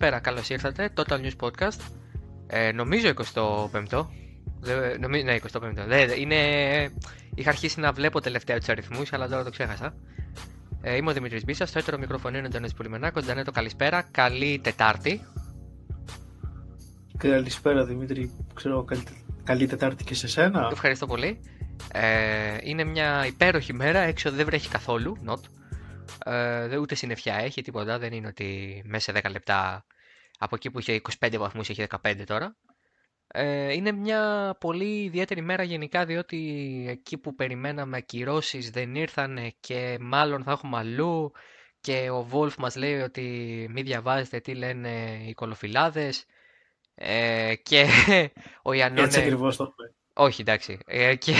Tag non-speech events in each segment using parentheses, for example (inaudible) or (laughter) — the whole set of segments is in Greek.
καλησπέρα. Καλώς ήρθατε. Total News Podcast. Ε, νομίζω 25ο. Νομίζω, ναι, 25ο. Δε, είναι... Είχα αρχίσει να βλέπω τελευταία τους αριθμούς, αλλά τώρα το ξέχασα. Ε, είμαι ο Δημήτρης Μπίσας. Στο έτερο μικροφωνίο είναι ο Τζανέτ Πουλιμενάκο. Τζανέτο, καλησπέρα. Καλή Τετάρτη. Καλησπέρα Δημήτρη. Ξέρω, καλή, καλή Τετάρτη και σε σένα. Ευχαριστώ πολύ. Ε, είναι μια υπέροχη μέρα. Έξω δεν βρέχει καθόλου. Not. Ε, ούτε συννεφιά έχει, τίποτα. Δεν είναι ότι μέσα σε 10 λεπτά από εκεί που είχε 25 βαθμούς έχει 15 τώρα. Ε, είναι μια πολύ ιδιαίτερη μέρα γενικά διότι εκεί που περιμέναμε ακυρώσεις δεν ήρθαν και μάλλον θα έχουμε αλλού και ο Βόλφ μας λέει ότι μη διαβάζετε τι λένε οι κολοφυλάδες ε, και (laughs) ο Ιαννόνε... Έτσι ακριβώς το Όχι εντάξει. Ε, και...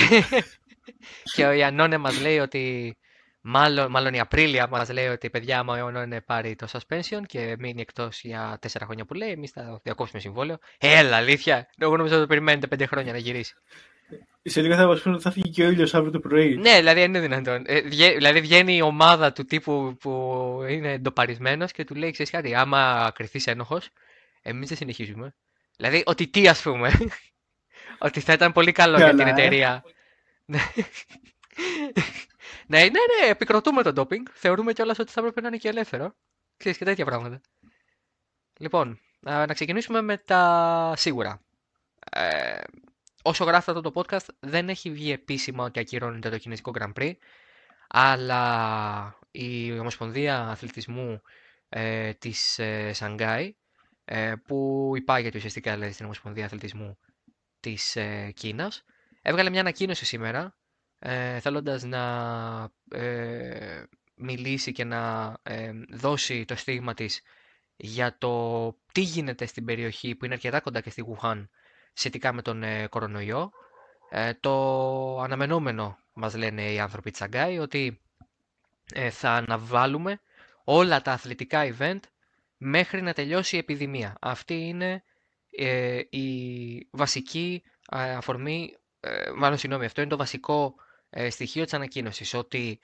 (laughs) και ο Ιαννόνε μας λέει ότι Μάλλον, μάλλον η Απρίλια μα λέει ότι παιδιά, άμα είναι πάρει το suspension και μείνει εκτός για τέσσερα χρόνια που λέει, εμείς θα διακόψουμε συμβόλαιο. Έλα, αλήθεια. Εγώ νομίζω ότι το περιμένετε πέντε χρόνια να γυρίσει. Σε λίγο θα μας πούνε ότι θα φύγει και ο ήλιος αύριο το πρωί. Ναι, δηλαδή είναι δυνατόν. Ε, δηλαδή βγαίνει η ομάδα του τύπου που είναι εντοπαρισμένος και του λέει: Ξέρεις κάτι, άμα κρυθείς ένοχος, εμείς δεν συνεχίζουμε. Δηλαδή, ότι τι ας πούμε. (laughs) ότι θα ήταν πολύ καλό για την ε. Εταιρεία. Ναι, ναι, ναι, επικροτούμε το ντόπινγκ. Θεωρούμε κιόλας ότι θα έπρεπε να είναι και ελεύθερο. Ξέρεις και τέτοια πράγματα. Λοιπόν, να ξεκινήσουμε με τα σίγουρα. Ε, όσο γράφετε αυτό το podcast, δεν έχει βγει επίσημα ότι ακυρώνεται το Κινέζικο Grand Prix, αλλά η Ομοσπονδία Αθλητισμού ε, της ε, Σανγκάη, ε, που υπάγεται ουσιαστικά δηλαδή, στην Ομοσπονδία Αθλητισμού της ε, Κίνας, έβγαλε μια ανακοίνωση σήμερα ε, θέλοντας να ε, μιλήσει και να ε, δώσει το στίγμα της για το τι γίνεται στην περιοχή που είναι αρκετά κοντά και στη Γουχάν σχετικά με τον ε, κορονοϊό. Ε, το αναμενόμενο μας λένε οι άνθρωποι της Αγκάη ότι θα αναβάλουμε όλα τα αθλητικά event μέχρι να τελειώσει η επιδημία. Αυτή είναι η βασική αφορμή, μάλλον συγγνώμη, αυτό είναι το βασικό ε, στοιχείο της ανακοίνωσης ότι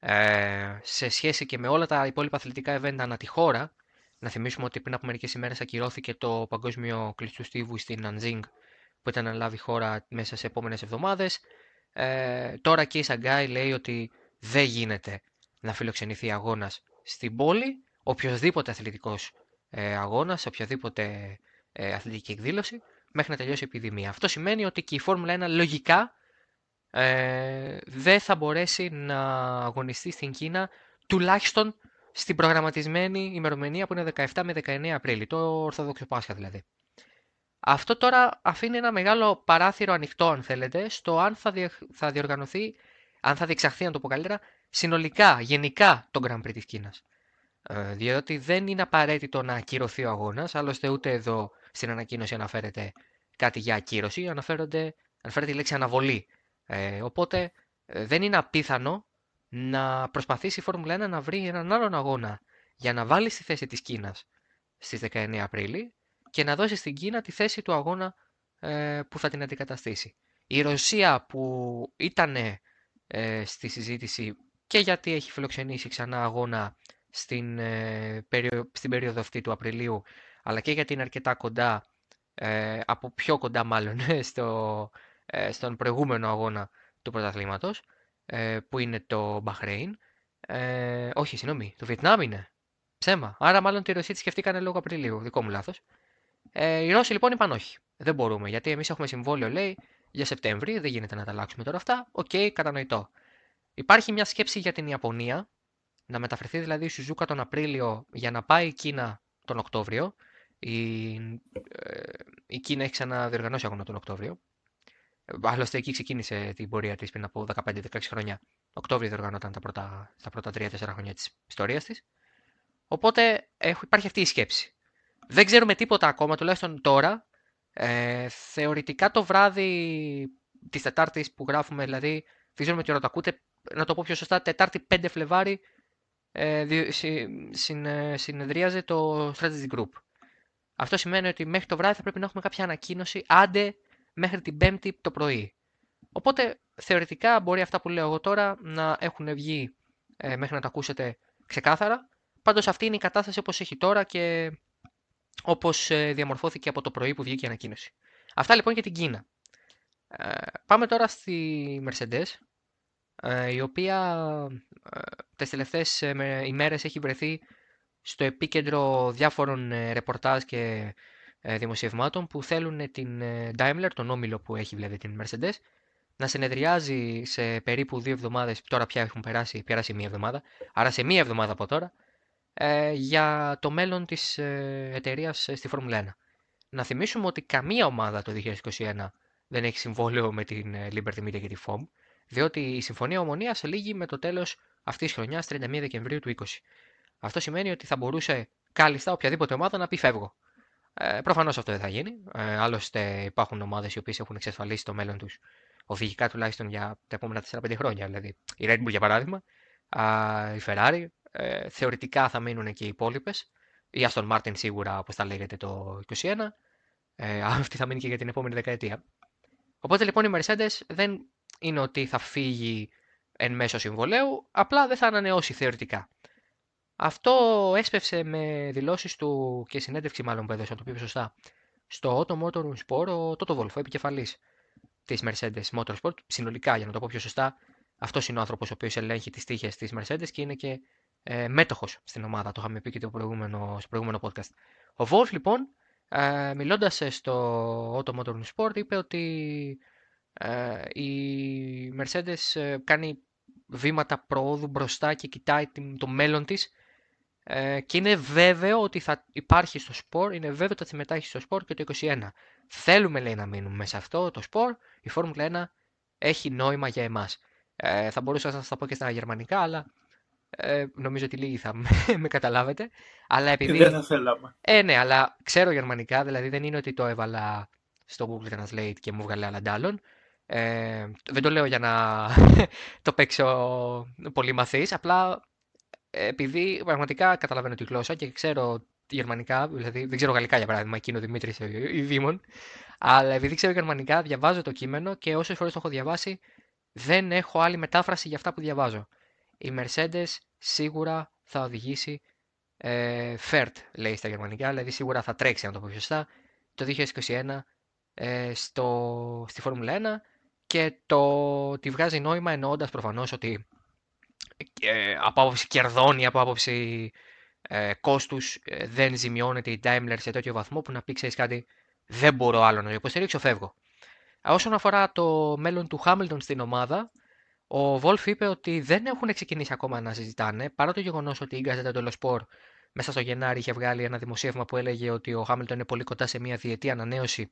ε, σε σχέση και με όλα τα υπόλοιπα αθλητικά event ανά τη χώρα, να θυμίσουμε ότι πριν από μερικές ημέρες ακυρώθηκε το παγκόσμιο κλειστού στίβου στην Ναντζίνγκ που ήταν να λάβει χώρα μέσα σε επόμενες εβδομάδες. Ε, τώρα και η Σαγκάη λέει ότι δεν γίνεται να φιλοξενηθεί αγώνας στην πόλη, οποιοδήποτε αθλητικός ε, αγώνας, οποιαδήποτε ε, αθλητική εκδήλωση, μέχρι να τελειώσει η επιδημία. Αυτό σημαίνει ότι και η Φόρμουλα 1 λογικά ε, δεν θα μπορέσει να αγωνιστεί στην Κίνα τουλάχιστον στην προγραμματισμένη ημερομηνία που είναι 17 με 19 Απρίλη, το Ορθόδοξο Πάσχα δηλαδή. Αυτό τώρα αφήνει ένα μεγάλο παράθυρο ανοιχτό, αν θέλετε, στο αν θα, θα διοργανωθεί, αν θα διεξαχθεί, αν το πω καλύτερα, συνολικά, γενικά το Grand Prix της Κίνας. Ε, διότι δεν είναι απαραίτητο να ακυρωθεί ο αγώνας, άλλωστε ούτε εδώ στην ανακοίνωση αναφέρεται κάτι για ακύρωση, αναφέρονται, αναφέρεται η λέξη αναβολή ε, οπότε ε, δεν είναι απίθανο να προσπαθήσει η Φόρμουλα 1 να βρει έναν άλλον αγώνα για να βάλει στη θέση της Κίνας στις 19 Απρίλη και να δώσει στην Κίνα τη θέση του αγώνα ε, που θα την αντικαταστήσει. Η Ρωσία που ήταν ε, στη συζήτηση και γιατί έχει φιλοξενήσει ξανά αγώνα στην, ε, στην περίοδο αυτή του Απριλίου αλλά και γιατί είναι αρκετά κοντά, από πιο κοντά μάλλον, (laughs) στο, ε, στον προηγούμενο αγώνα του πρωταθλήματος, ε, που είναι το Μπαχρέιν. Ε, όχι, συγγνώμη, το Βιετνάμ είναι. Ψέμα. Άρα, μάλλον τη Ρωσία τη σκεφτήκανε λόγω Απριλίου. Δικό μου λάθος. Ε, οι Ρώσοι λοιπόν είπαν όχι. Δεν μπορούμε, γιατί εμείς έχουμε συμβόλαιο, λέει, για Σεπτέμβρη. Δεν γίνεται να τα αλλάξουμε τώρα αυτά. OK, okay, κατανοητό. Υπάρχει μια σκέψη για την Ιαπωνία, να μεταφερθεί δηλαδή η Σουζούκα τον Απρίλιο για να πάει η Κίνα τον Οκτώβριο. Η, ε, η Κίνα έχει ξαναδιοργανώσει αγώνα τον Οκτώβριο. Άλλωστε εκεί ξεκίνησε την πορεία της πριν από 15-16 χρόνια. Οκτώβριο διοργανώταν τα πρώτα, στα πρώτα 3-4 χρόνια της ιστορίας της. Οπότε υπάρχει αυτή η σκέψη. Δεν ξέρουμε τίποτα ακόμα, τουλάχιστον τώρα. Ε, θεωρητικά το βράδυ της Τετάρτης που γράφουμε, δηλαδή, δεν ξέρουμε τι ώρα το ακούτε, να το πω πιο σωστά, Τετάρτη 5 Φλεβάρι ε, συν, ε, συνεδρίαζε το Strategy Group. Αυτό σημαίνει ότι μέχρι το βράδυ θα πρέπει να έχουμε κάποια ανακοίνωση, άντε μέχρι την Πέμπτη το πρωί. Οπότε θεωρητικά μπορεί αυτά που λέω εγώ τώρα να έχουν βγει ε, μέχρι να τα ακούσετε ξεκάθαρα. Πάντως αυτή είναι η κατάσταση όπως έχει τώρα και όπως ε, διαμορφώθηκε από το πρωί που βγήκε η ανακοίνωση. Αυτά λοιπόν για την Κίνα. Ε, πάμε τώρα στη Mercedes, ε, η οποία ε, τις τελευταίες ε, ημέρες έχει βρεθεί στο επίκεντρο διάφορων ρεπορτάζ και δημοσιευμάτων που θέλουν την Daimler, τον όμιλο που έχει δηλαδή την Mercedes, να συνεδριάζει σε περίπου δύο εβδομάδες, τώρα πια έχουν περάσει, περάσει μία εβδομάδα, άρα σε μία εβδομάδα από τώρα, για το μέλλον της εταιρείας στη Φόρμουλα 1. Να θυμίσουμε ότι καμία ομάδα το 2021 δεν έχει συμβόλαιο με την Liberty Media και τη FOM, διότι η Συμφωνία Ομονίας λήγει με το τέλος αυτής της χρονιάς, 31 Δεκεμβρίου του 20. Αυτό σημαίνει ότι θα μπορούσε κάλλιστα οποιαδήποτε ομάδα να πει φεύγω. Ε, Προφανώς αυτό δεν θα γίνει. Ε, άλλωστε, υπάρχουν ομάδες οι οποίες έχουν εξασφαλίσει το μέλλον τους οδηγικά τουλάχιστον για τα επόμενα 4-5 χρόνια. Δηλαδή, η Red Bull για παράδειγμα, α, η Ferrari, ε, θεωρητικά θα μείνουν και οι υπόλοιπες. Η Aston Martin σίγουρα, όπως τα λέγεται, το 2021. Ε, αυτή θα μείνει και για την επόμενη δεκαετία. Οπότε λοιπόν η Mercedes δεν είναι ότι θα φύγει εν μέσω συμβολέου, απλά δεν θα ανανεώσει θεωρητικά. Αυτό έσπευσε με δηλώσεις του και συνέντευξη μάλλον που έδωσε, το πει σωστά, στο Auto Motor Sport ο Τότο Βολφ, επικεφαλής της Mercedes Motorsport, συνολικά για να το πω πιο σωστά, αυτός είναι ο άνθρωπος ο οποίος ελέγχει τις τύχες της Mercedes και είναι και ε, μέτοχος στην ομάδα. Το είχαμε πει και το προηγούμενο, στο προηγούμενο podcast. Ο Wolf λοιπόν, ε, μιλώντας στο Auto Motor Sport, είπε ότι ε, η Mercedes ε, κάνει βήματα προόδου μπροστά και κοιτάει το μέλλον της ε, και είναι βέβαιο ότι θα υπάρχει στο σπορ, είναι βέβαιο ότι θα συμμετάχει στο σπορ και το 2021. Θέλουμε λέει να μείνουμε μέσα σε αυτό το σπορ, η Φόρμουλα 1 έχει νόημα για εμάς. Ε, θα μπορούσα να σας τα πω και στα γερμανικά, αλλά ε, νομίζω ότι λίγοι θα με, (laughs) καταλάβετε. Αλλά επειδή... Δεν θα θέλαμε. Ε, ναι, αλλά ξέρω γερμανικά, δηλαδή δεν είναι ότι το έβαλα στο Google Translate και μου βγάλε άλλα αντάλλων. Ε, δεν το λέω για να (laughs) το παίξω πολύ μαθής, απλά επειδή πραγματικά καταλαβαίνω τη γλώσσα και ξέρω γερμανικά, δηλαδή δεν ξέρω γαλλικά για παράδειγμα, εκείνο ο Δημήτρη ή Δήμον, αλλά επειδή ξέρω γερμανικά, διαβάζω το κείμενο και όσες φορές το έχω διαβάσει, δεν έχω άλλη μετάφραση για αυτά που διαβάζω. Η Mercedes σίγουρα θα οδηγήσει ε, FERT, λέει στα γερμανικά, δηλαδή σίγουρα θα τρέξει, αν το πω σωστά, το 2021 ε, στο, στη Φόρμουλα 1 και το τη βγάζει νόημα εννοώντας προφανώς ότι ε, από άποψη κερδών ή από άποψη ε, κόστους ε, δεν ζημιώνεται η Daimler σε τέτοιο βαθμό που να πει ξέρεις κάτι δεν μπορώ άλλο να το υποστηρίξω, φεύγω. Όσον αφορά το μέλλον του Χάμιλτον στην ομάδα, ο Βόλφ είπε ότι δεν έχουν ξεκινήσει ακόμα να συζητάνε, παρά το γεγονός ότι η Γκάζετα του Λοσπορ μέσα στο Γενάρη είχε βγάλει ένα δημοσίευμα που έλεγε ότι ο Χάμιλτον είναι πολύ κοντά σε μια διετή ανανέωση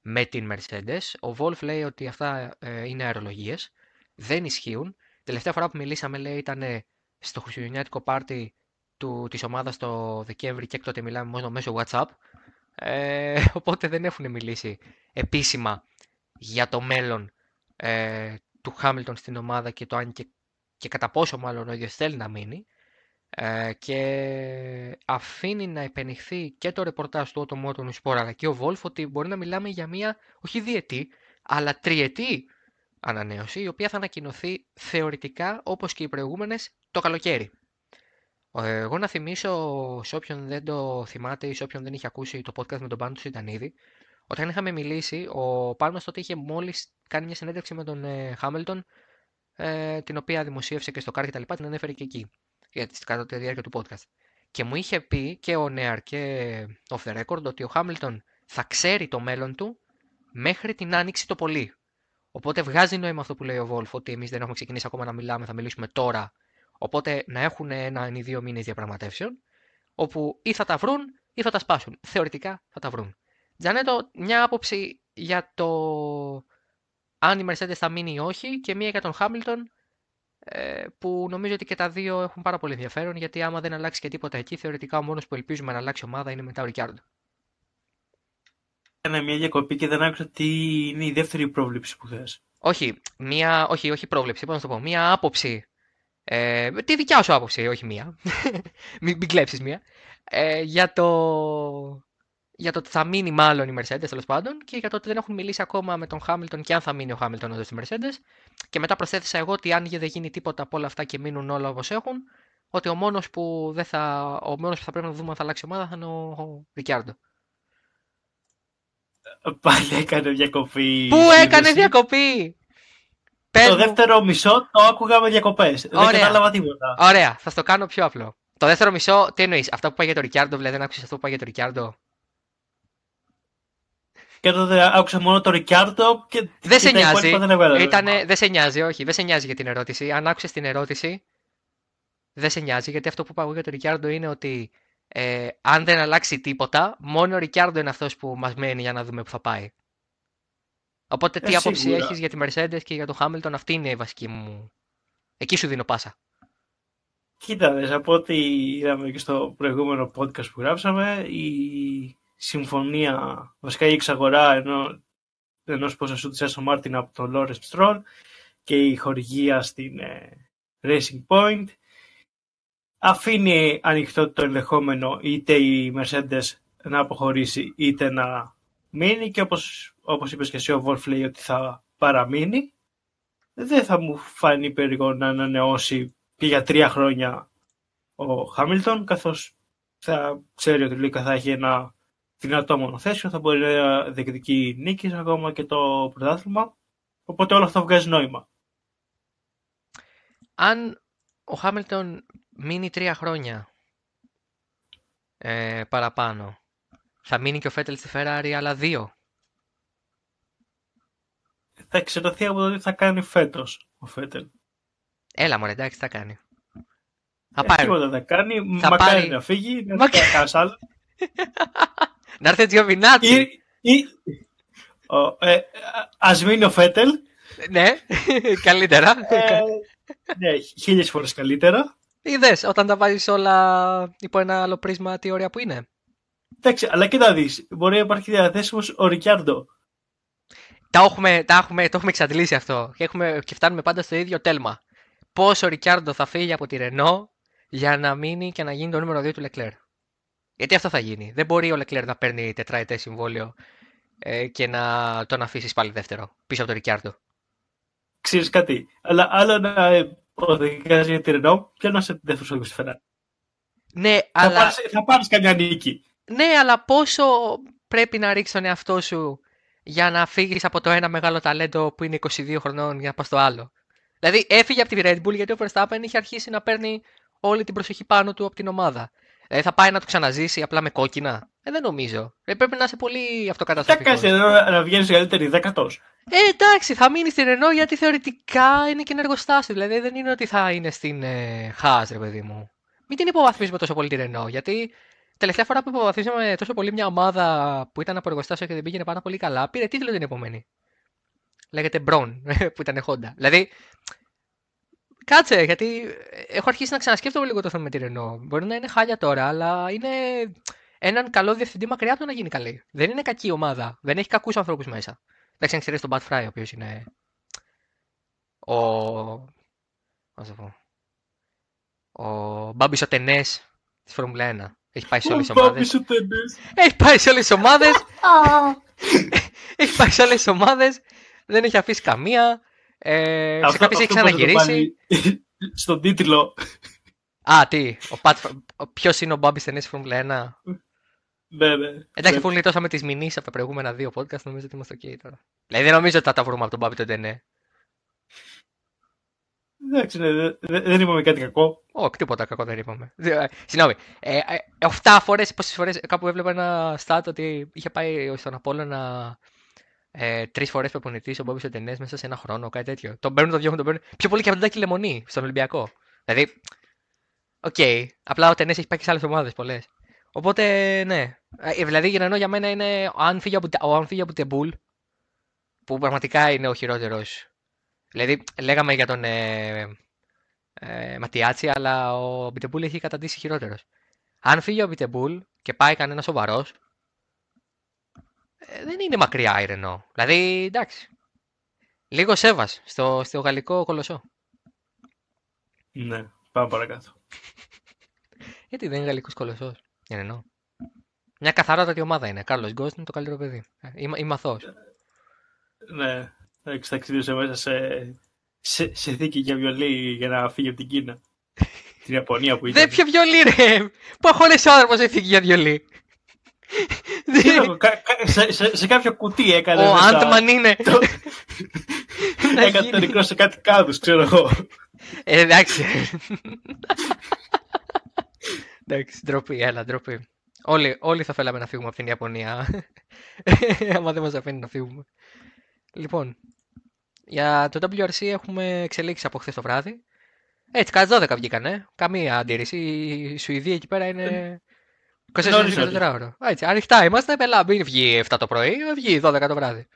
με την Mercedes. Ο Wolf λέει ότι αυτά ε, είναι αερολογίες, δεν ισχύουν. Τελευταία φορά που μιλήσαμε λέει ήταν στο χριστουγεννιάτικο πάρτι του, της ομάδας το Δεκέμβρη και έκτοτε μιλάμε μόνο μέσω WhatsApp. Ε, (laughs) οπότε δεν έχουν μιλήσει επίσημα για το μέλλον ε, του Χάμιλτον στην ομάδα και το αν και, και κατά πόσο μάλλον ο ίδιος θέλει να μείνει. Ε, και αφήνει να επενηχθεί και το ρεπορτάζ του Automotive Sport αλλά και ο Βόλφ ότι μπορεί να μιλάμε για μια όχι διετή αλλά τριετή ανανέωση η οποία θα ανακοινωθεί θεωρητικά όπως και οι προηγούμενες το καλοκαίρι. Ε, εγώ να θυμίσω σε όποιον δεν το θυμάται ή σε όποιον δεν είχε ακούσει το podcast με τον Πάνο του Σιτανίδη όταν είχαμε μιλήσει ο Πάνος τότε είχε μόλις κάνει μια συνέντευξη με τον Χάμιλτον ε, την οποία δημοσίευσε και στο Car και τα λοιπά την ανέφερε και εκεί κατά τη διάρκεια του podcast. Και μου είχε πει και ο Νέαρ και off the record ότι ο Χάμιλτον θα ξέρει το μέλλον του μέχρι την άνοιξη το πολύ. Οπότε βγάζει νόημα αυτό που λέει ο Βόλφ, ότι εμείς δεν έχουμε ξεκινήσει ακόμα να μιλάμε, θα μιλήσουμε τώρα. Οπότε να έχουν ένα ή δύο μήνες διαπραγματεύσεων, όπου ή θα τα βρουν ή θα τα σπάσουν. Θεωρητικά θα τα βρουν. Τζανέτο, μια άποψη για το αν η Mercedes θα μείνει ή όχι και μία για τον Χάμιλτον ε, που νομίζω ότι και τα δύο έχουν πάρα πολύ ενδιαφέρον γιατί άμα δεν αλλάξει και τίποτα εκεί, θεωρητικά ο μόνος που ελπίζουμε να αλλάξει ομάδα είναι μετά ο Ρικιάρντο. Έκανα μια διακοπή και δεν άκουσα τι είναι η δεύτερη πρόβλεψη που θες. Όχι, μια, όχι, όχι πρόβλεψη, πώς να το πω, μια άποψη. Ε, τη δικιά σου άποψη, όχι μία. (laughs) μην, μην κλέψεις μία. Ε, για το για το ότι θα μείνει μάλλον η Mercedes τέλος πάντων και για το ότι δεν έχουν μιλήσει ακόμα με τον Χάμιλτον και αν θα μείνει ο Χάμιλτον εδώ στη Mercedes. Και μετά προσθέθησα εγώ ότι αν δεν γίνει τίποτα από όλα αυτά και μείνουν όλα όπως έχουν, ότι ο μόνος που, δεν θα, ο μόνος που θα πρέπει να δούμε αν θα αλλάξει ομάδα θα είναι ο, ο Ρικιάρντο. Πάλι έκανε διακοπή. Πού η έκανε σύνδεση. διακοπή! Πες Το μου- δεύτερο μισό το άκουγα με διακοπές. Δεν Ωραία. κατάλαβα τίποτα. Ωραία, θα στο κάνω πιο απλό. Το δεύτερο μισό, τι εννοείς, αυτό που πάει για τον Ρικιάρντο, δηλαδή δεν άκουσες αυτό που πάει για τον Ρικιάρντο; Και τότε άκουσα μόνο το Ρικιάρντο και. Δεν και σε τα νοιάζει. υπόλοιπα Δεν έβγαλα Ήτανε, νόημα. δεν σε νοιάζει, όχι, δεν σε νοιάζει για την ερώτηση. Αν άκουσες την ερώτηση, δεν σε νοιάζει, γιατί αυτό που πάω εγώ για τον Ρικιάρντο είναι ότι ε, αν δεν αλλάξει τίποτα, μόνο ο Ρικιάρντο είναι αυτός που μας μένει για να δούμε που θα πάει. Οπότε τι Ε, άποψη σίγουρα. έχεις για τη Mercedes και για τον Χάμιλτον, αυτή είναι η βασική μου. Εκεί σου δίνω πάσα. Κοίτα, δες, από ό,τι είδαμε και στο προηγούμενο podcast που γράψαμε, η συμφωνία, βασικά η εξαγορά ενό, ενός ποσοστού της Aston Martin από τον Lawrence Stroll και η χορηγία στην ε, Racing Point αφήνει ανοιχτό το ενδεχόμενο είτε η Mercedes να αποχωρήσει είτε να μείνει και όπως, όπως είπες και εσύ ο Wolf λέει ότι θα παραμείνει δεν θα μου φανεί περίεργο να ανανεώσει και για τρία χρόνια ο Χάμιλτον, καθώς θα ξέρει ότι Λίκα θα έχει ένα δυνατό μονοθέσιο, θα μπορεί να διεκδικεί νίκης ακόμα και το πρωτάθλημα. Οπότε όλο αυτό βγάζει νόημα. Αν ο Χάμιλτον μείνει τρία χρόνια ε, παραπάνω, θα μείνει και ο Φέτελ στη Ferrari άλλα δύο. Θα εξαρτηθεί από το τι θα κάνει φέτος ο Φέτελ. Έλα μωρέ, εντάξει, τι θα κάνει. Θα Ε, πάει. Τίποτα δεν κάνει. Θα μακάρι πάρει- να φύγει, να Μακα- φύγει κανένας άλλος. (laughs) Να έρθει ο Τζιοβινάτσι. Ή, ή, ο, ε, ας μείνει ο Φέτελ. ναι, (laughs) καλύτερα. Ε, ναι, χίλιες φορές καλύτερα. Είδες όταν τα βάζεις όλα υπό ένα άλλο πρίσμα, τι ωραία που είναι. Εντάξει, αλλά κοίτα δεις, μπορεί να υπάρχει διαθέσιμος ο Ρικιάρντο. Τα έχουμε, τα έχουμε, το έχουμε εξαντλήσει αυτό. Και, έχουμε, και φτάνουμε πάντα στο ίδιο τέλμα. Πώς ο Ρικιάρντο θα φύγει από τη Ρενό για να μείνει και να γίνει το νούμερο 2 του Λεκλέρ. Γιατί αυτό θα γίνει. Δεν μπορεί ο Λεκλέρ να παίρνει τετραετές συμβόλαιο ε, και να τον αφήσεις πάλι δεύτερο πίσω από τον Ρικιάρντο. Ξέρεις κάτι, αλλά άλλο να ε, οδηγάς για τη Ρενό και να σε δεύτερος οδηγός στη Ferrari. Ναι, Θα, αλλά, πάρεις, θα πάρεις καμιά νίκη. ναι, αλλά πόσο πρέπει να ρίξεις τον εαυτό σου για να φύγεις από το ένα μεγάλο ταλέντο που είναι 22 χρονών για να πας στο άλλο; Δηλαδή έφυγε από τη Red Bull γιατί ο Verstappen είχε αρχίσει να παίρνει όλη την προσοχή πάνω του από την ομάδα. Δηλαδή θα πάει να το ξαναζήσει απλά με κόκκινα; Ε, δεν νομίζω. Ε, πρέπει να είσαι πολύ Τι αυτοκαταστροφικός. κάνεις εδώ να, να βγαίνεις καλύτερη δέκατος. Ε, εντάξει, θα μείνει στην Renault γιατί θεωρητικά είναι και ένα εργοστάσιο. Δηλαδή δεν είναι ότι θα είναι στην ε, Haas, ρε παιδί μου. Μην την υποβαθμίζουμε τόσο πολύ τη Renault. Γιατί τελευταία φορά που υποβαθμίζαμε τόσο πολύ μια ομάδα που ήταν από εργοστάσιο και δεν πήγαινε πάρα πολύ καλά, πήρε τίτλο την επόμενη. Λέγεται Brown, (laughs) που ήταν Honda. Δηλαδή, κάτσε, γιατί έχω αρχίσει να ξανασκέφτομαι λίγο το θέμα με τη Renault. Μπορεί να είναι χάλια τώρα, αλλά είναι έναν καλό διευθυντή μακριά από το να γίνει καλή. Δεν είναι κακή ομάδα. Δεν έχει κακούς ανθρώπους μέσα. Εντάξει, αν ξέρεις τον Bad Fry, ο οποίος είναι. Ο. Πώς θα πω. Ο Μπάμπης ο Τενέ της Φόρμουλα 1. Έχει πάει σε όλες τις Ο ομάδες. Μπάμπης ο Τενές. Έχει πάει σε όλες τις ομάδες. έχει πάει σε όλες τις ομάδες. Δεν έχει αφήσει καμία. Ε, σε Αυτό- κάποιες έχει αυτό μπορείς να το ξαναγυρίσει. βάλει Στον τίτλο. Α, τι. Ο Πατ... Ποιος είναι ο Μπάμπης Τενέ στη Φόρμουλα 1. Ναι, ναι. Εντάξει, αφού γλιτώσαμε τις μηνύσεις από τα προηγούμενα δύο podcast, νομίζω ότι είμαστε OK τώρα. Δηλαδή δεν νομίζω ότι θα τα βρούμε από τον Μπάμπη τον Τενέ. Εντάξει, ναι, δε- δε- δεν είπαμε κάτι κακό. Όχι, τίποτα κακό δεν είπαμε. Δε- ε, Συγγνώμη. Ε, ε, 7 φορές, πόσες φορές, κάπου έβλεπα ένα stat ότι είχε πάει στον Απόλλωνα ε, τρεις φορές προπονητής ο Μπόμπι Τενές μέσα σε ένα χρόνο, κάτι τέτοιο. Τον παίρνουν, τον διώχνουν, τον παίρνουν. Πιο πολύ και από τον Τάκη Λεμονή στον Ολυμπιακό. Δηλαδή, οκ. Απλά ο Τενές έχει πάει και σε άλλες ομάδες πολλές. Οπότε, ναι. Ε, δηλαδή, για να για μένα είναι αν φύγει από, ο αν φύγει ο Αμπιτεμπούλ, που πραγματικά είναι ο χειρότερος. Δηλαδή, λέγαμε για τον ε, ε, Ματιάτσι, αλλά ο Αμπιτεμπούλ έχει καταντήσει χειρότερος. Αν φύγει ο Αμπιτεμπούλ και πάει κανένα σοβαρός, ε, δεν είναι μακριά η Ρενό. Δηλαδή, εντάξει. Λίγο σέβας στο, στο γαλλικό κολοσσό. Ναι, πάμε παρακάτω. (laughs) Γιατί δεν είναι γαλλικός κολοσσός; Η Ρενό. Μια καθαρότατη ομάδα είναι. Κάρλος Γκόστ είναι το καλύτερο παιδί. Ε, Είμαι, είμαι αθώος. Ναι, εντάξει, ταξίδευσε μέσα σε, σε, σε θήκη για βιολί για να φύγει από την Κίνα. (laughs) την Ιαπωνία που ήταν. Δεν πιο βιολί, ρε! Που αγχώνεσαι ο άνθρωπος δεν φύγει για βιολί. Ξέρω, κα- κα- σε, σε, σε κάποιο κουτί έκανε. Ο μέσα- Άντμαν είναι. το- (laughs) Να Έκανε γίνει. το νεκρό σε κάτι κάδους, ξέρω εγώ. Ε, εντάξει. (laughs) εντάξει, ντροπή, έλα, ντροπή. Όλοι, όλοι θα θέλαμε να φύγουμε από την Ιαπωνία. (laughs) Άμα δεν μας αφήνει να φύγουμε. Λοιπόν, για το WRC έχουμε εξελίξεις από χθες το βράδυ. Έτσι, κατά 12 βγήκανε. Καμία αντίρρηση. Η Σουηδία εκεί πέρα είναι. 24 νωρίς, 24 ώρα. Έτσι, ανοιχτά είμαστε. Πελά, μην βγει 7 το πρωί, βγει 12 το βράδυ.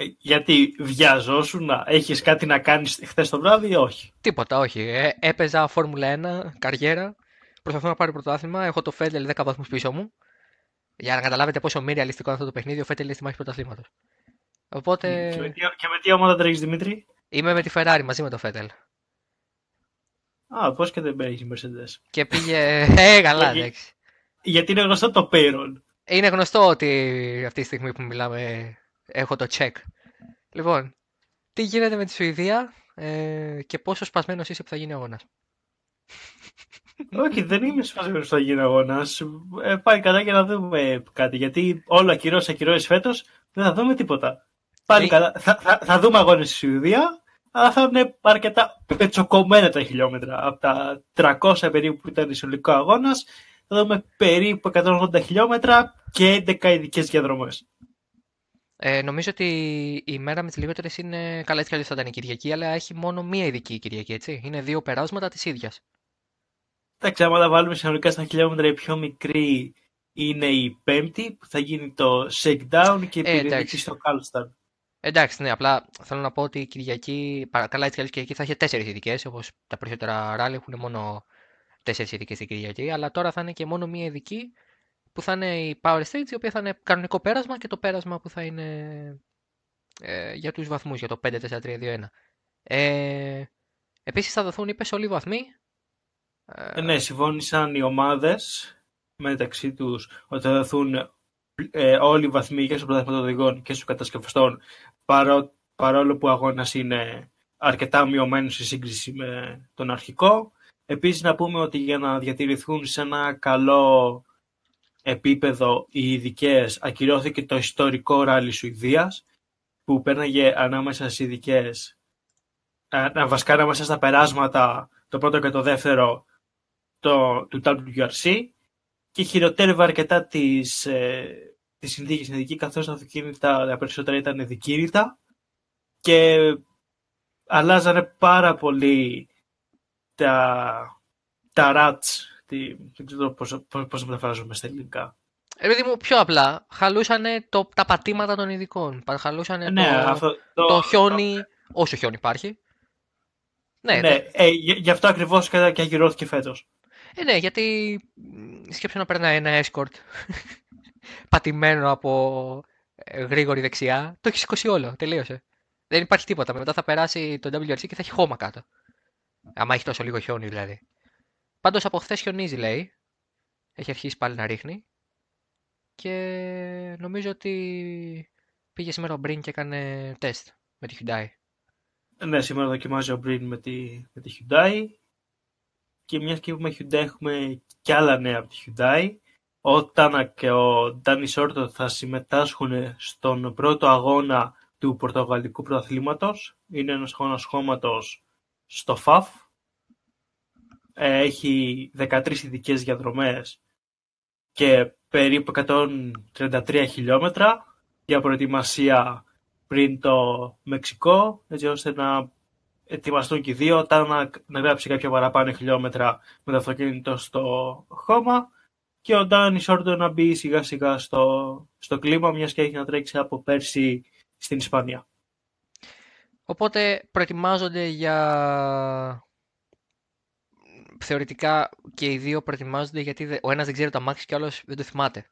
Ε, Γιατί βιαζόσουν να έχεις κάτι να κάνεις χθες το βράδυ ή όχι; Τίποτα, όχι. Ε, έπαιζα Φόρμουλα 1, καριέρα. Προσπαθώ να πάρω πρωτάθλημα. Έχω το Φέτελ 10 βαθμούς πίσω μου. Για να καταλάβετε πόσο μη ρεαλιστικό είναι αυτό το παιχνίδι, ο Φέτελ είναι στη μάχη πρωταθλήματος. Οπότε Και, με τι, και με τι ομάδα τρέχεις Δημήτρη; είμαι με τη Ferrari μαζί με το Φέτελ. Α, πώς και δεν παίρνεις η Mercedes. Και πήγε. (laughs) Ε, καλά, Γιατί- εντάξει. Γιατί είναι γνωστό το payroll. Είναι γνωστό ότι αυτή τη στιγμή που μιλάμε έχω το check. Λοιπόν, τι γίνεται με τη Σουηδία ε, και πόσο σπασμένος είσαι που θα γίνει αγώνας; όχι, δεν είμαι σπασμένος στο γίνει αγώνας. Ε, πάει καλά για να δούμε κάτι. Γιατί όλα ακυρώσεις ακυρώσεις φέτος δεν θα δούμε τίποτα. Πάλι Ε, καλά. Θα, θα, θα δούμε αγώνες στη Σουηδία, αλλά θα είναι αρκετά πετσοκομμένα τα χιλιόμετρα. Από τα 300 περίπου που ήταν συνολικό αγώνας, θα δούμε περίπου 180 χιλιόμετρα και 11 ειδικές διαδρομές. Ε, νομίζω ότι η μέρα με τις λιγότερες είναι. Καλά, έτσι κι αλλιώ θα ήταν η Κυριακή, αλλά έχει μόνο μία ειδική η Κυριακή, έτσι. Είναι δύο περάσματα της ίδιας. Εντάξει, άμα τα βάλουμε συνολικά στα χιλιόμετρα, η πιο μικρή είναι η πέμπτη, που θα γίνει το shakedown και η Ε, πυρηνική εντάξει. στο Καλστάν. Εντάξει, ναι, απλά θέλω να πω ότι η Κυριακή. παρα- Καλά, έτσι κι αλλιώ η Κυριακή θα έχει τέσσερις ειδικές, όπως τα περισσότερα ράλι έχουν μόνο τέσσερις ειδικές την Κυριακή. Αλλά τώρα θα είναι και μόνο μία ειδική που θα είναι η Power Stage, η οποία θα είναι κανονικό πέρασμα και το πέρασμα που θα είναι ε, για τους βαθμούς, για το 5-4-3-2-1. Ε, επίσης θα δοθούν, είπες, όλοι οι βαθμοί. Ε, Ε, ναι, συμφώνησαν οι ομάδες μεταξύ τους ότι θα δοθούν ε, όλοι οι βαθμοί και στο πρωτάθλημα των οδηγών και στους κατασκευαστών παρό, παρόλο που ο αγώνας είναι αρκετά μειωμένος σε σύγκριση με τον αρχικό. Επίσης να πούμε ότι για να διατηρηθούν σε ένα καλό επίπεδο οι ειδικές ακυρώθηκε το ιστορικό ράλι Σουηδίας που πέρναγε ανάμεσα στις ειδικές βασικά ανάμεσα στα περάσματα το πρώτο και το δεύτερο το, του WRC και χειροτέρευε αρκετά τις, ε, τις συνθήκες. Στην ειδική καθώς τα αυτοκίνητα τα περισσότερα ήταν δικήρυτα και αλλάζανε πάρα πολύ τα, τα rats τι, δεν ξέρω πώς, πώς, πώς μεταφράζομαι στα ελληνικά. Ε, παιδί μου, πιο απλά, χαλούσανε το, τα πατήματα των ειδικών. Πα- Χαλούσανε ναι, το, αυτό, το χιόνι, όσο χιόνι υπάρχει. Ναι, Ναι, ναι. ε, γι, γι' αυτό ακριβώς και, και ακυρώθηκε φέτος. Ε, ναι, γιατί μ, σκέψου να περνάει ένα escort (laughs) πατημένο από ε, γρήγορη δεξιά. Το έχεις σηκώσει όλο, τελείωσε. Δεν υπάρχει τίποτα. Μετά θα περάσει το WRC και θα έχει χώμα κάτω. Άμα έχει τόσο λίγο χιόνι δηλαδή. Πάντως από χθες χιονίζει λέει. Έχει αρχίσει πάλι να ρίχνει. Και νομίζω ότι πήγε σήμερα ο Μπριν και έκανε τεστ με τη Hyundai. Ναι, σήμερα δοκιμάζει ο Μπριν με τη, με τη Hyundai και μιας και έχουμε Hyundai έχουμε και άλλα νέα από τη Hyundai. Ο Τάνα και ο Ντάνι Σόρτο θα συμμετάσχουν στον πρώτο αγώνα του Πορτογαλικού Πρωταθλήματος. Είναι ένας αγώνας χώματος στο ΦΑΦ. Ε, Έχει 13 ειδικές διαδρομές και περίπου 133 χιλιόμετρα για προετοιμασία πριν το Μεξικό, έτσι ώστε να ετοιμαστούν και οι δύο, όταν να, να γράψει κάποια παραπάνω χιλιόμετρα με το αυτοκίνητο στο χώμα και ο Ντάνι Σόρντο να μπει σιγά σιγά στο, στο κλίμα, μιας και έχει να τρέξει από πέρσι στην Ισπανία. Οπότε προετοιμάζονται για. Θεωρητικά και οι δύο προετοιμάζονται γιατί δε- ο ένας δεν ξέρει το αμάξι και ο άλλος δεν το θυμάται.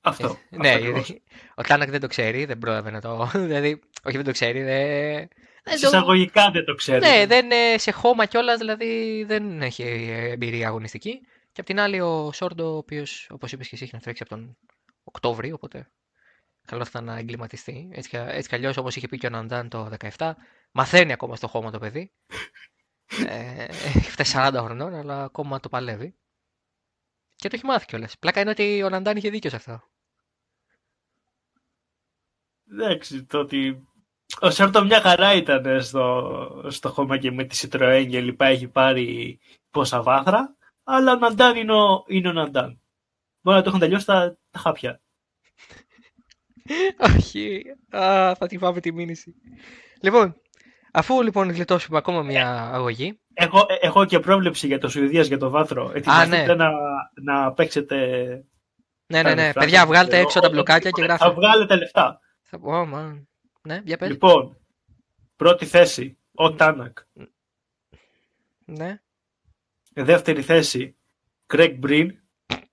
Αυτό. Ε, αυτό ναι, ακριβώς. γιατί ο Τάνακ δεν το ξέρει, δεν πρόλαβε να το. (laughs) Δηλαδή, όχι δεν το ξέρει, δεν. δεν το- Συσσαγωγικά δεν το ξέρει. Ναι, δεν είναι σε χώμα κιόλας, δηλαδή δεν έχει εμπειρία αγωνιστική. Και απ' την άλλη ο Σόρντο, ο οποίος, όπως είπες και εσύ, έχει να τρέξει από τον Οκτώβριο, οπότε καλό θα ήταν να εγκληματιστεί. Έτσι, κι- έτσι κι αλλιώς, όπως είχε πει και ο Ναντάν το 17, μαθαίνει ακόμα στο χώμα το παιδί. Ε, έχει φτάσει 40 χρονών, αλλά ακόμα το παλεύει. Και το έχει μάθει κιόλας. Πλάκα είναι ότι ο Ναντάν είχε δίκιο σε αυτό. Εντάξει, το ότι ο Σέρτο μια χαρά ήταν στο, στο χώμα και με τη Citroën και λοιπά έχει πάρει πόσα βάθρα, αλλά ο Ναντάν είναι ο, είναι ο Ναντάν. Μπορεί να το έχουν τελειώσει τα, τα χάπια. (laughs) Όχι. Α, θα τη πάμε τη μήνυση. Λοιπόν, αφού λοιπόν γλιτώσουμε ακόμα μια αγωγή. Έχω, ε, έχω και πρόβλεψη για το Σουηδίας για το βάθρο. Ετοιμαστείτε ναι. να, να παίξετε. Ναι, ναι, ναι. Φράση, Παιδιά, βγάλτε ε, έξω τα ό- μπλοκάκια και Θα γράφτε. βγάλετε λεφτά. Θα... Ω, μα. Ναι, για πες. Λοιπόν, πρώτη θέση, ο Τάνακ. Ναι. Δεύτερη θέση, Κρέγκ Μπριν.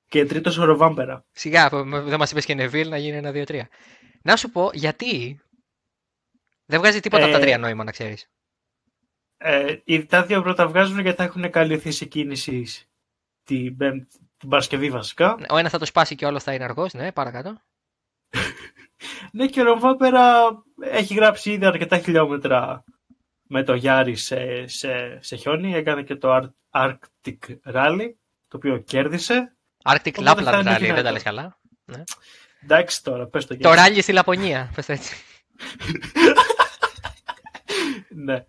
Και τρίτος ο Ροβάμπερα. Σιγά, που με- δεν μας είπες και Νεβίλ να γίνει ένα, δύο, τρία. Να σου πω γιατί. Δεν βγάζει τίποτα από τα Ε, τρία νόημα, να ξέρεις. Ε, οι- τα δύο πρώτα βγάζουν γιατί θα έχουν καλή θέση κίνησης την, Πέμπτη- την Παρασκευή βασικά. Ο ένας θα το σπάσει και ο άλλος θα είναι αργός. Ναι, παρακάτω. (laughs) Ναι, και ο Ροβάμπερα έχει γράψει ήδη αρκετά χιλιόμετρα με το Γιάρη σε, σε, σε χιόνι. Έκανε και το Ar- Arctic Rally, το οποίο κέρδισε. Arctic Οπότε θα Lapland είναι Rally, δεν δυνατό. τα λες καλά. Εντάξει τώρα, πες το και Το εσύ. ράλι στη Λαπωνία. Πες το έτσι. (laughs) Ναι.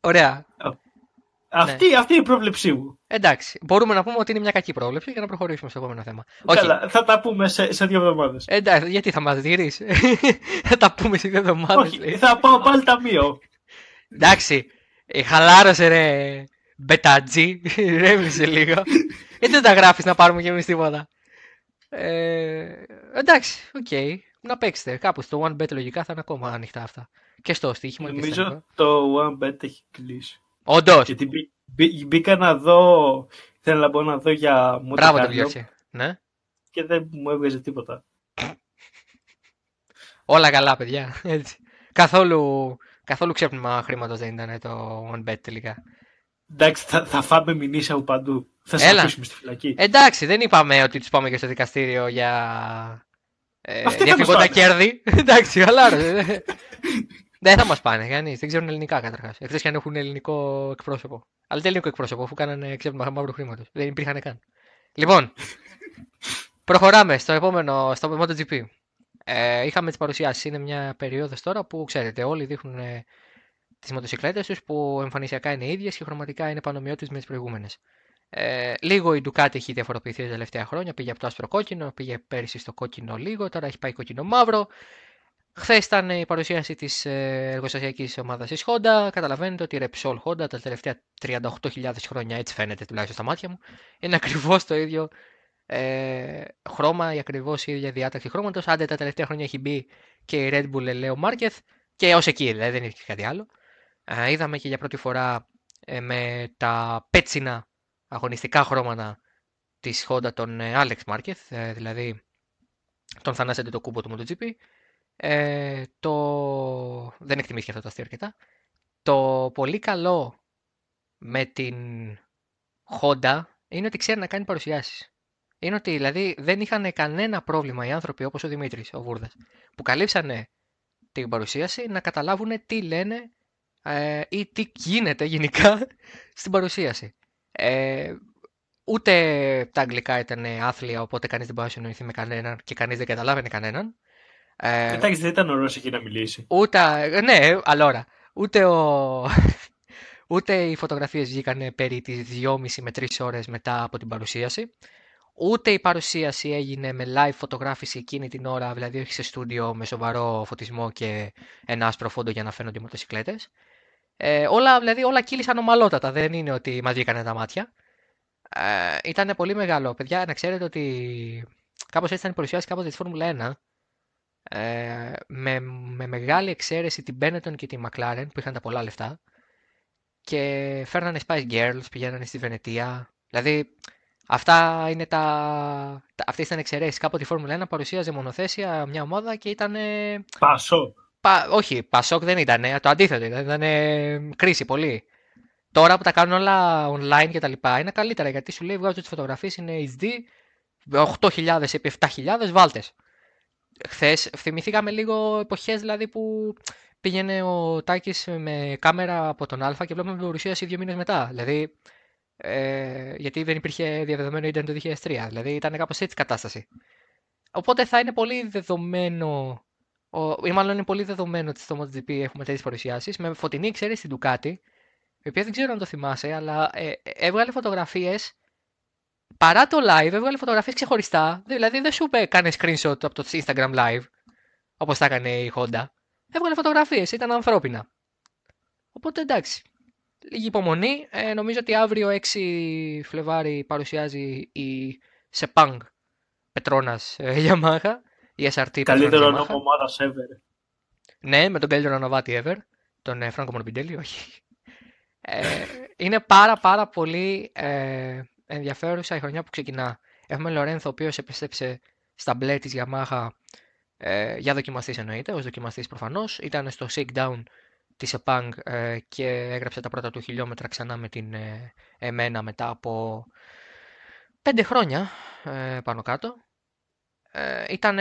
Ωραία. Αυτή, αυτή είναι η πρόβλεψή μου. Εντάξει. Μπορούμε να πούμε ότι είναι μια κακή πρόβλεψη για να προχωρήσουμε στο επόμενο θέμα. Όχι. Καλά, θα τα πούμε σε, σε δύο εβδομάδες. Εντάξει, γιατί θα μας δει. (laughs) θα τα πούμε σε δύο εβδομάδες. Όχι, θα πάω πάλι ταμείο. Εντάξει. Ε, χαλάρωσε ρε. Μπετατζή. (laughs) Ηρέμησε λίγο. Γιατί δεν τα γράφεις να πάρουμε κι εμείς τίποτα. Ε, εντάξει, οκ. Να παίξετε. Κάπου στο One Bet λογικά θα είναι ακόμα ανοιχτά αυτά. Και στο στοίχημα και στα Νομίζω το OneBet έχει κλείσει. Όντως. Γιατί μπή- μπή- μπήκα να δω, θέλω να μπω να δω για Μπράβο το Monte Carlo διόρθωσε. Ναι. και δεν μου έβγαζε τίποτα. Όλα καλά, παιδιά. Έτσι. Καθόλου, καθόλου ξέπνιμα χρήματος δεν ήταν το One Bet τελικά. Εντάξει, θα, θα φάμε μηνύσει από παντού. Θα σε Έλα. αφήσουμε στη φυλακή. Εντάξει, δεν είπαμε ότι τους πάμε και στο δικαστήριο για ε, Αυτοί θα διαφυγόντα μας πάνε. κέρδη. (laughs) Εντάξει, χαλάρωσε. (laughs) δεν θα μας πάνε κανείς. Δεν ξέρουν ελληνικά καταρχάς. Εκτός και αν έχουν ελληνικό εκπρόσωπο. Αλλά τι ελληνικό εκπρόσωπο, αφού κάνανε ξέπνιμα μαύρου χρήματος. Δεν υπήρχαν καν. Λοιπόν, προχωράμε στο επόμενο, στο MotoGP. Ε, είχαμε τις παρουσιάσεις. Είναι μια περίοδος τώρα που ξέρετε, όλοι δείχνουν ε, τις μοτοσυκλέτες τους που εμφανισιακά είναι ίδιες και χρωματικά είναι πανομοιότητε με τις προηγούμενες. Ε, λίγο η Ducati έχει διαφοροποιηθεί τα τελευταία χρόνια. Πήγε από το άσπρο κόκκινο, πήγε πέρυσι στο κόκκινο λίγο, τώρα έχει πάει κόκκινο μαύρο. Χθες ήταν η παρουσίαση της εργοστασιακής ομάδας της Honda. Καταλαβαίνετε ότι η Repsol Honda τα τελευταία 38.000 χρόνια, έτσι φαίνεται τουλάχιστον στα μάτια μου, είναι ακριβώς το ίδιο ε, χρώμα, η ακριβώς η ίδια διάταξη χρώματος. Άντε τα τελευταία χρόνια έχει μπει και η Red Bull Leo Marquez και ω εκεί, δηλαδή δεν υπήρχε κάτι άλλο. Ε, είδαμε και για πρώτη φορά ε, με τα πέτσινα αγωνιστικά χρώματα της Honda τον ε, Alex Marquez, ε, δηλαδή τον θανάσατε το κούμπο του MotoGP. Ε, το... Δεν εκτιμήθηκε αυτό το αστείο αρκετά. Το πολύ καλό με την Honda είναι ότι ξέρει να κάνει παρουσιάσεις. Είναι ότι δηλαδή δεν είχαν κανένα πρόβλημα οι άνθρωποι όπως ο Δημήτρης, ο Βούρδας, που καλύψανε την παρουσίαση να καταλάβουν τι λένε ε, ή τι γίνεται γενικά (laughs) στην παρουσίαση. Ε, ούτε τα αγγλικά ήταν άθλια, οπότε κανείς δεν μπορούσε να συνοηθεί με κανέναν και κανείς δεν καταλάβαινε κανέναν. Ε, Εντάξει, δεν ήταν ωραίο εκεί να μιλήσει. Ούτε, ναι, αλλά ώρα. Ούτε, ο... (laughs) ούτε οι φωτογραφίες βγήκαν περί τις 2,5 με 3 ώρες μετά από την παρουσίαση. Ούτε η παρουσίαση έγινε με live φωτογράφηση εκείνη την ώρα, δηλαδή όχι σε στούντιο με σοβαρό φωτισμό και ένα άσπρο φόντο για να φαίνονται οι μοτοσυκλέτες. Ε, όλα, δηλαδή όλα κύλησαν ομαλότατα, δεν είναι ότι μας βγήκανε τα μάτια. Ε, ήταν πολύ μεγάλο. Παιδιά, να ξέρετε ότι κάπως έτσι ήταν η παρουσίαση κάποτε της Φόρμουλα 1 ε, με, με μεγάλη εξαίρεση την Benetton και τη McLaren που είχαν τα πολλά λεφτά και φέρνανε Spice Girls, πηγαίνανε στη Βενετία. Δηλαδή, αυτά είναι τα, τα αυτές ήταν εξαιρέσεις. Κάποτε η Φόρμουλα 1 παρουσίαζε μονοθέσια μια ομάδα και ήταν. Πασό. Πα, όχι, Πασόκ δεν ήταν, το αντίθετο ήταν, ήταν κρίση πολύ. Τώρα που τα κάνουν όλα online και τα λοιπά είναι καλύτερα γιατί σου λέει βγάζω τις φωτογραφίες είναι HD 8.000 επί 7.000 βάλτες. χθες θυμηθήκαμε λίγο εποχές δηλαδή που πήγαινε ο Τάκης με κάμερα από τον Α και βλέπουμε την παρουσίαση δύο μήνες μετά. Δηλαδή, ε, γιατί δεν υπήρχε διαδεδομένο ίντερνετ το 2003. Δηλαδή ήταν κάπως έτσι η κατάσταση. Οπότε θα είναι πολύ δεδομένο, ή μάλλον είναι πολύ δεδομένο ότι στο MotoGP έχουμε τέτοιες παρουσιάσεις. Με φωτεινή, ξέρεις, στην Ducati, η οποία δεν ξέρω αν το θυμάσαι, αλλά ε, έβγαλε φωτογραφίες παρά το live, έβγαλε φωτογραφίες ξεχωριστά. Δηλαδή δεν σου είπε κάνε screenshot από το Instagram live, όπως τα έκανε η Honda. Έβγαλε φωτογραφίες, ήταν ανθρώπινα. Οπότε εντάξει. Λίγη υπομονή. Ε, νομίζω ότι αύριο 6 Φλεβάρι παρουσιάζει η Sepang Πετρόνα ε, Yamaha. Η SRT Καλύτερο όνομα ομάδας ever. Ναι, με τον καλύτερο ονοβάτη ever. Τον ε, Φράγκο Μονοπιντέλη, όχι. Ε, είναι πάρα πάρα πολύ ε, ενδιαφέρουσα η χρονιά που ξεκινά. Έχουμε Λορένθο, ο οποίος επιστρέψε στα μπλε της Yamaha ε, για δοκιμαστής εννοείται, ως δοκιμαστής προφανώς. Ήταν στο shakedown της ΕΠΑΝΚ ε, και έγραψε τα πρώτα του χιλιόμετρα ξανά με την ε, εμένα μετά από πέντε χρόνια ε, πάνω κάτω. Ε, ήταν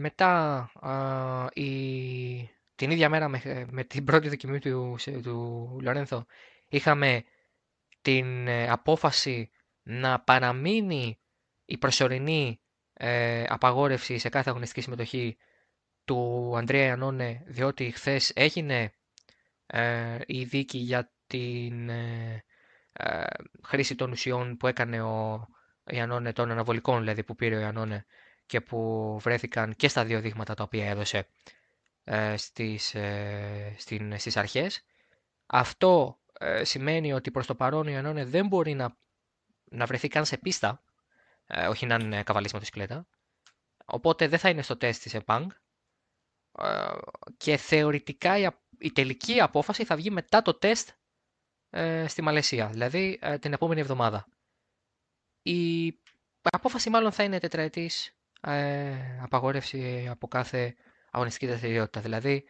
μετά η, την ίδια μέρα με, με την πρώτη δοκιμή του, του Λορένθο είχαμε την απόφαση να παραμείνει η προσωρινή ε, απαγόρευση σε κάθε αγωνιστική συμμετοχή του Αντρέα Ιαννόνε διότι χθες έγινε ε, η δίκη για την ε, ε, χρήση των ουσιών που έκανε ο Ιαννόνε, των αναβολικών δηλαδή που πήρε ο Ιαννόνε και που βρέθηκαν και στα δύο δείγματα τα οποία έδωσε ε, στις, ε, στην, στις αρχές. Αυτό σημαίνει ότι προς το παρόν ο Ιαννόνε δεν μπορεί να, να βρεθεί καν σε πίστα ε, όχι να είναι καβαλής μοτοσυκλέτα. Οπότε δεν θα είναι στο τεστ της ΕΠΑΝΚ ε, και θεωρητικά η, η, τελική απόφαση θα βγει μετά το τεστ ε, στη Μαλαισία, δηλαδή ε, την επόμενη εβδομάδα. Η απόφαση μάλλον θα είναι τετραετής ε, απαγόρευση από κάθε αγωνιστική δραστηριότητα. Δηλαδή,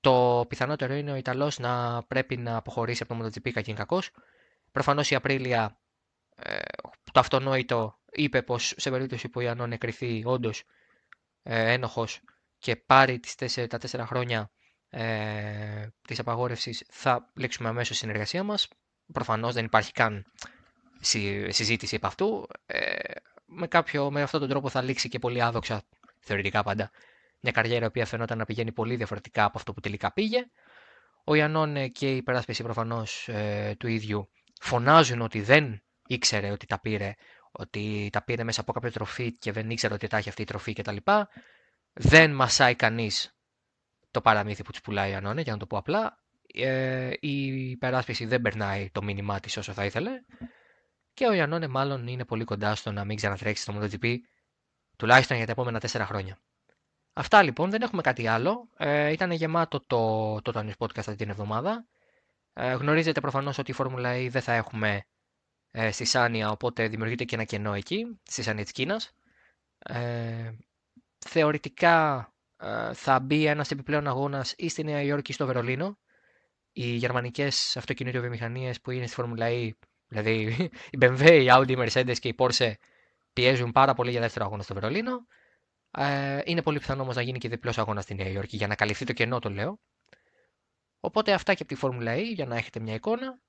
το πιθανότερο είναι ο Ιταλός να πρέπει να αποχωρήσει από το MotoGP και κακός. Προφανώς η Απρίλια ε, το αυτονόητο είπε πως σε περίπτωση που η Ανών εκριθεί όντως ε, ένοχος και πάρει τις τέσσερα, τα τέσσερα χρόνια ε, της απαγόρευσης θα λήξουμε αμέσως συνεργασία μας. Προφανώς δεν υπάρχει καν συζήτηση από αυτού. Ε, με, κάποιο, με αυτόν τον τρόπο θα λήξει και πολύ άδοξα, θεωρητικά πάντα, μια καριέρα η οποία φαινόταν να πηγαίνει πολύ διαφορετικά από αυτό που τελικά πήγε. Ο Ιαννόνε και η υπεράσπιση προφανώς ε, του ίδιου φωνάζουν ότι δεν ήξερε ότι τα πήρε, ότι τα πήρε μέσα από κάποια τροφή και δεν ήξερε ότι τα έχει αυτή η τροφή κτλ. Δεν μασάει κανείς το παραμύθι που του πουλάει η Ανώνε, για να το πω απλά. Ε, η υπεράσπιση δεν περνάει το μήνυμά της όσο θα ήθελε. Και ο Ιαννόνε μάλλον είναι πολύ κοντά στο να μην ξανατρέξει στο MotoGP, τουλάχιστον για τα επόμενα τέσσερα χρόνια. Αυτά λοιπόν, δεν έχουμε κάτι άλλο. Ε, ήταν γεμάτο το, το Tony's Podcast αυτή την εβδομάδα. Ε, γνωρίζετε προφανώς ότι η Φόρμουλα E δεν θα έχουμε ε, στη Σάνια, οπότε δημιουργείται και ένα κενό εκεί, στη Σάνια της Κίνας. Ε, θεωρητικά ε, θα μπει ένας επιπλέον αγώνας ή στη Νέα Υόρκη ή στο Βερολίνο. Οι γερμανικές αυτοκινητοβιομηχανίες που είναι στη Φόρμουλα E, δηλαδή η BMW, η Audi, η Mercedes και η Porsche πιέζουν πάρα πολύ για δεύτερο αγώνα στο Βερολίνο. Ε, είναι πολύ πιθανό όμως να γίνει και διπλός αγώνας στη Νέα Υόρκη για να καλυφθεί το κενό, το λέω. Οπότε αυτά και από τη Φόρμουλα E για να έχετε μια εικόνα.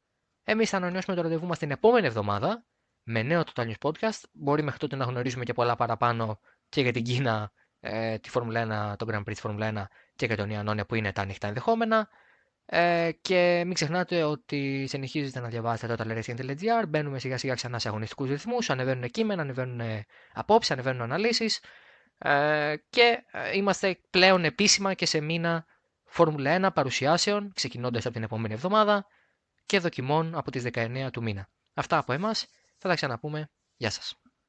Εμείς θα ανανεώσουμε το ραντεβού μας την επόμενη εβδομάδα με νέο Total News Podcast. Μπορεί μέχρι τότε να γνωρίζουμε και πολλά παραπάνω και για την Κίνα, ε, τη Φόρμουλα 1, τον Grand Prix της Φόρμουλα 1 και για τον Ιαννόνια που είναι τα ανοιχτά ενδεχόμενα. Ε, και μην ξεχνάτε ότι συνεχίζετε να διαβάζετε το taleracing.gr. Μπαίνουμε σιγά σιγά ξανά σε αγωνιστικούς ρυθμούς. Ανεβαίνουν κείμενα, ανεβαίνουν απόψεις, ανεβαίνουν αναλύσεις. Ε, και ε, είμαστε πλέον επίσημα και σε μήνα Φόρμουλα 1 παρουσιάσεων, ξεκινώντας από την επόμενη εβδομάδα και δοκιμών από τις 19 του μήνα. Αυτά από εμάς, θα τα ξαναπούμε. Γεια σας.